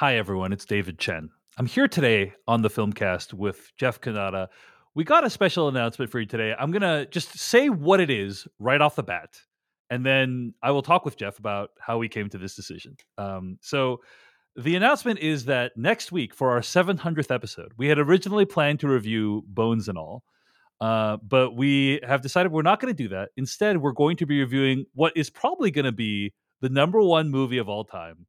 Hi, everyone. It's David Chen. I'm here today on the Filmcast with Jeff Cannata. We got a special announcement for you today. I'm going to just say what it is right off the bat, and then I will talk with Jeff about how we came to this decision. Um, so, the announcement is that next week, for our 700th episode, we had originally planned to review Bones and All. Uh, but we have decided we're not going to do that. Instead, we're going to be reviewing what is probably going to be the number one movie of all time,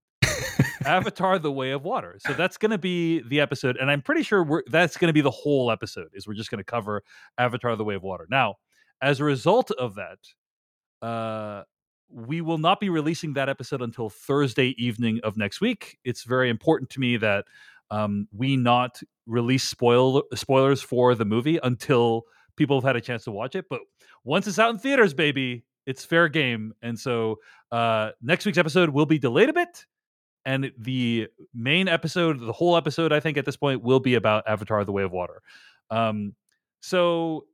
Avatar: The Way of Water. So that's going to be the episode, and I'm pretty sure we're, that's going to be the whole episode. Is we're just going to cover Avatar: The Way of Water. Now, as a result of that, uh, we will not be releasing that episode until Thursday evening of next week. It's very important to me that um, we not release spoil spoilers for the movie until people have had a chance to watch it. But once it's out in theaters, baby, it's fair game. And so uh, next week's episode will be delayed a bit. And the main episode, the whole episode, I think at this point, will be about Avatar: The Way of Water. Um, so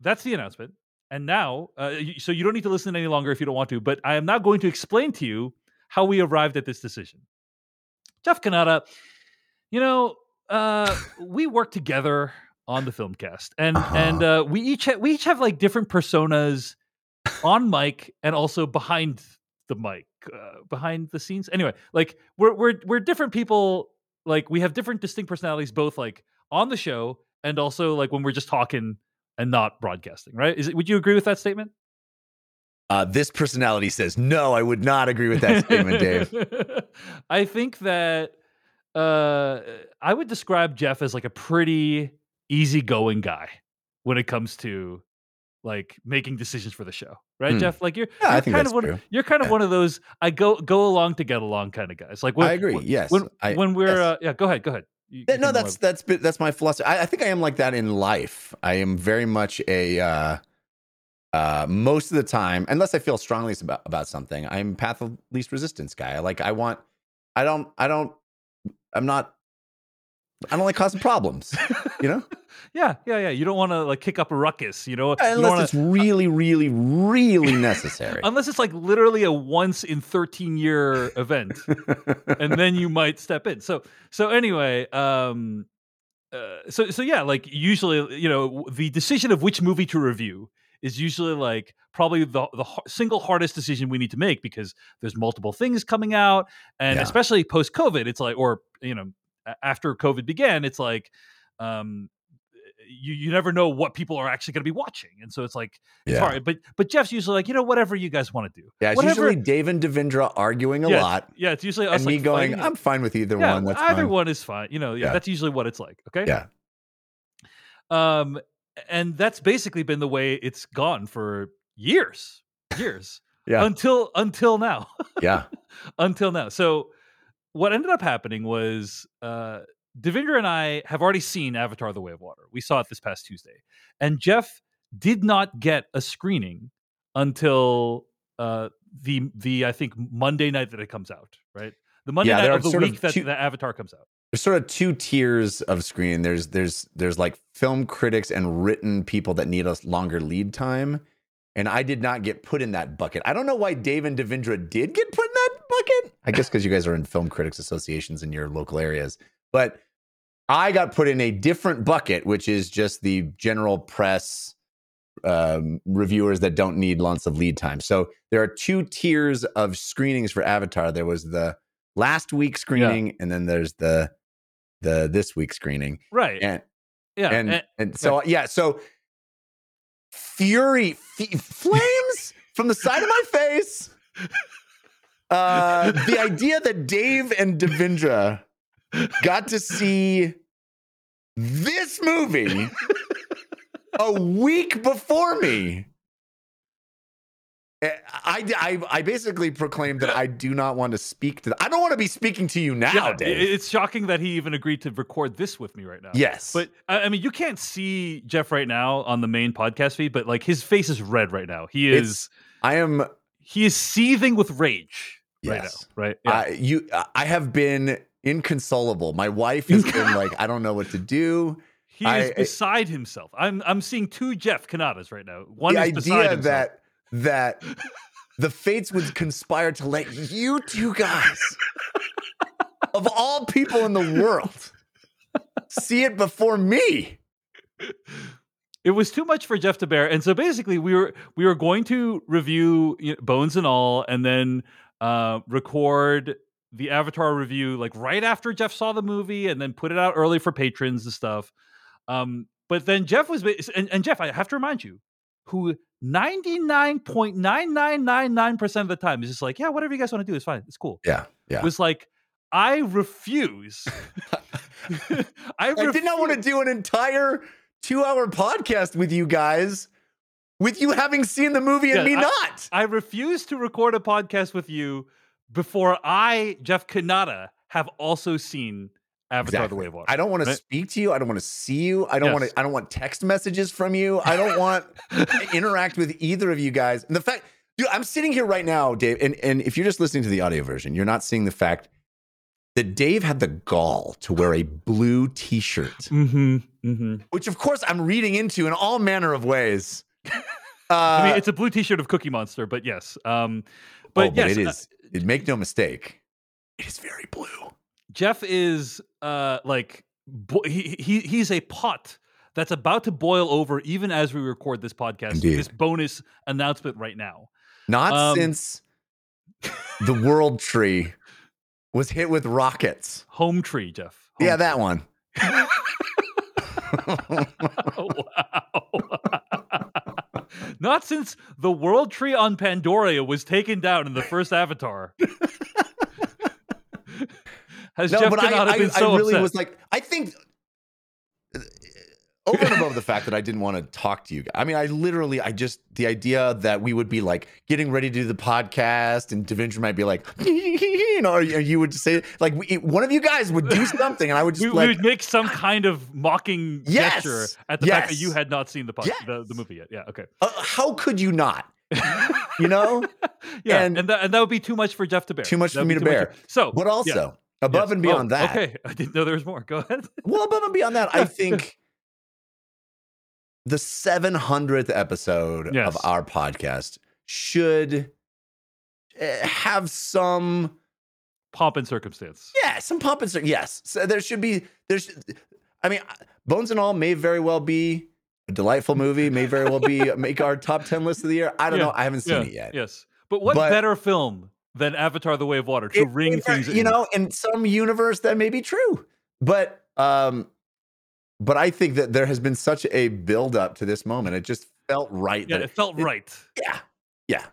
that's the announcement. And now, uh, so you don't need to listen any longer if you don't want to. But I am now going to explain to you how we arrived at this decision. Jeff Cannata, you know, uh, we work together on the Filmcast, and uh-huh. and uh, we each ha- we each have like different personas on mic and also behind the mic, uh, behind the scenes. Anyway, like we're we're we're different people. Like we have different distinct personalities, both like on the show and also like when we're just talking and not broadcasting. Right? Is it? Would you agree with that statement? Uh, this personality says no. I would not agree with that statement, Dave. I think that uh, I would describe Jeff as like a pretty easygoing guy when it comes to like making decisions for the show, right, hmm. Jeff? Like you're, yeah, you're kind of one, true. you're kind of yeah. one of those I go go along to get along kind of guys. Like when, I agree. When, yes, when, I, when we're yes. Uh, yeah, go ahead, go ahead. You, no, that's that's that's my philosophy. I, I, think I am like that in life. I am very much a uh, uh, most of the time, unless I feel strongly about about something, I'm path of least resistance guy. Like I want, I don't, I don't, I'm not I don't like causing problems, you know? yeah, yeah, yeah. You don't want to like kick up a ruckus, you know? Unless you wanna, it's really, really, really necessary. Unless it's like literally a once in 13 year event. and then you might step in. So so anyway, um uh, so so yeah, like usually, you know, the decision of which movie to review is usually like probably the the single hardest decision we need to make because there's multiple things coming out and yeah. especially post covid it's like or you know after COVID began, it's like um, you you never know what people are actually going to be watching, and so it's like it's yeah. hard. But but Jeff's usually like you know whatever you guys want to do. Yeah, it's whatever. usually Dave and Devindra arguing a yeah, lot. Yeah, it's usually us and like me going. Fighting. I'm fine with either yeah, one. That's either fine. one is fine. You know, yeah, that's usually what it's like. Okay. Yeah. Um, and that's basically been the way it's gone for years, years. yeah. Until until now. yeah. Until now. So what ended up happening was uh Devindra and I have already seen Avatar: The Way of Water. We saw it this past Tuesday, and Jeff did not get a screening until uh, the the I think Monday night that it comes out. Right, the Monday yeah, night of the week of that two, the Avatar comes out. There's sort of two tiers of screening. There's there's there's like film critics and written people that need a longer lead time. And I did not get put in that bucket. I don't know why Dave and Devindra did get put in that bucket. I guess because you guys are in film critics associations in your local areas. But I got put in a different bucket, which is just the general press um, reviewers that don't need lots of lead time. So there are two tiers of screenings for Avatar. There was the last week screening, yeah. and then there's the the this week screening. Right. And yeah, and and, and so yeah, so fury f- flames from the side of my face. Uh, the idea that Dave and Devindra got to see this movie a week before me. Eh, I, I, I basically proclaimed that I do not want to speak to. I don't want to be speaking to you now, yeah, Dave. It's shocking that he even agreed to record this with me right now. Yes, but I mean, you can't see Jeff right now on the main podcast feed, but like his face is red right now. He is. It's, I am. He is seething with rage yes. right now. Right. Yeah. I, you. I have been inconsolable. My wife has been like, I don't know what to do. He I, is beside himself. I'm I'm seeing two Jeff Cannatas right now. One the idea that that the fates would conspire to let you two guys of all people in the world, see it before me. It was too much for Jeff to bear, and so basically, we were we were going to review you know, Bones and all, and then uh, record the Avatar review like right after Jeff saw the movie, and then put it out early for patrons and stuff. Um, but then Jeff was, and, and Jeff, I have to remind you, who 99.9999% of the time is just like, yeah, whatever you guys want to do is fine. It's cool. Yeah. Yeah. Was like, I refuse. I, refuse. I did not want to do an entire two hour podcast with you guys with you having seen the movie and yeah, me I, not. I refuse to record a podcast with you before I, Jeff Cannata, have also seen Avatar: exactly. The Way of Water. I don't want right? to speak to you. I don't want to see you. I don't yes. want to. I don't want text messages from you. I don't want to interact with either of you guys. And the fact, dude, I'm sitting here right now, Dave. And and if you're just listening to the audio version, you're not seeing the fact that Dave had the gall to wear a blue T-shirt, mm-hmm, mm-hmm. which of course I'm reading into in all manner of ways. Uh, I mean, it's a blue T-shirt of Cookie Monster, but yes. Um, but, oh, but yes, it is. Uh, make no mistake, it is very blue. Jeff is uh like bo- he, he he's a pot that's about to boil over even as we record this podcast. Indeed. This bonus announcement right now. Not um, since the World Tree was hit with rockets. Home Tree, Jeff. Home yeah, tree. that one. wow. Not since the World Tree on Pandora was taken down in the first Avatar has no, Jeff but I, I, so I really upset? was like, I think over and above the fact that I didn't want to talk to you guys. I mean, I literally, I just the idea that we would be like getting ready to do the podcast, and Devindra might be like, you know, or you would say like we, one of you guys would do something, and I would just we, like, we would make some kind of mocking yes, gesture at the yes, fact that you had not seen the, yes. the, the movie yet. Yeah, okay. Uh, how could you not? you know, yeah, and, and that, and that would be too much for Jeff to bear. Too much That'd for me to bear. So, but also. Yeah Above yes. and beyond oh, that. Okay. I didn't know there was more. Go ahead. well, above and beyond that, I think the 700th episode yes. of our podcast should eh, have some pomp and circumstance. Yeah, some pomp and circumstance. Yes. So there should be, there's, I mean, Bones and All may very well be a delightful movie, may very well be make our top 10 list of the year. I don't yeah. know. I haven't seen yeah. it yet. Yes. But what but, better film than Avatar: The Way of Water to it, ring it, things. You in. know, in some universe that may be true, but um, but I think that there has been such a build up to this moment. It just felt right. Yeah, it felt it, right. Yeah, yeah.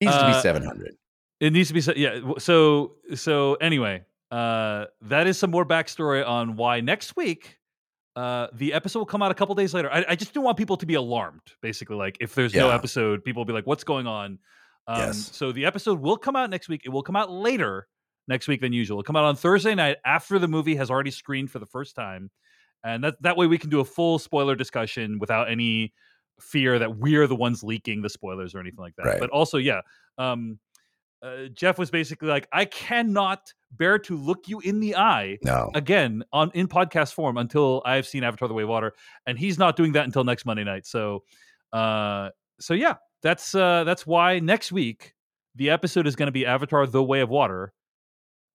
It Needs uh, to be uh, seven hundred. It needs to be yeah. So so anyway, uh, that is some more backstory on why next week uh, the episode will come out a couple days later. I, I, just don't want people to be alarmed. Basically, like if there's yeah. no episode, people will be like, "What's going on?" Um, yes. So the episode will come out next week. It will come out later next week than usual. It'll come out on Thursday night after the movie has already screened for the first time, and that that way we can do a full spoiler discussion without any fear that we're the ones leaking the spoilers or anything like that. Right. But also, yeah, um, uh, Jeff was basically like, I cannot bear to look you in the eye no. again on in podcast form until I have seen Avatar: The Way of Water, and he's not doing that until next Monday night. So, uh, so yeah, that's uh, that's why next week the episode is going to be Avatar: The Way of Water,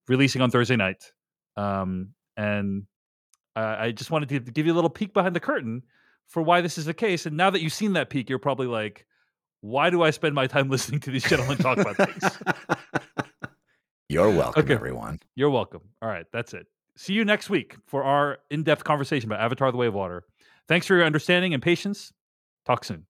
releasing on Thursday night. Um, and uh, I just wanted to give you a little peek behind the curtain for why this is the case. And now that you've seen that peek, you're probably like, "Why do I spend my time listening to these gentlemen talk about things?" You're welcome, okay. everyone. You're welcome. All right, that's it. See you next week for our in-depth conversation about Avatar: The Way of Water. Thanks for your understanding and patience. Talk soon.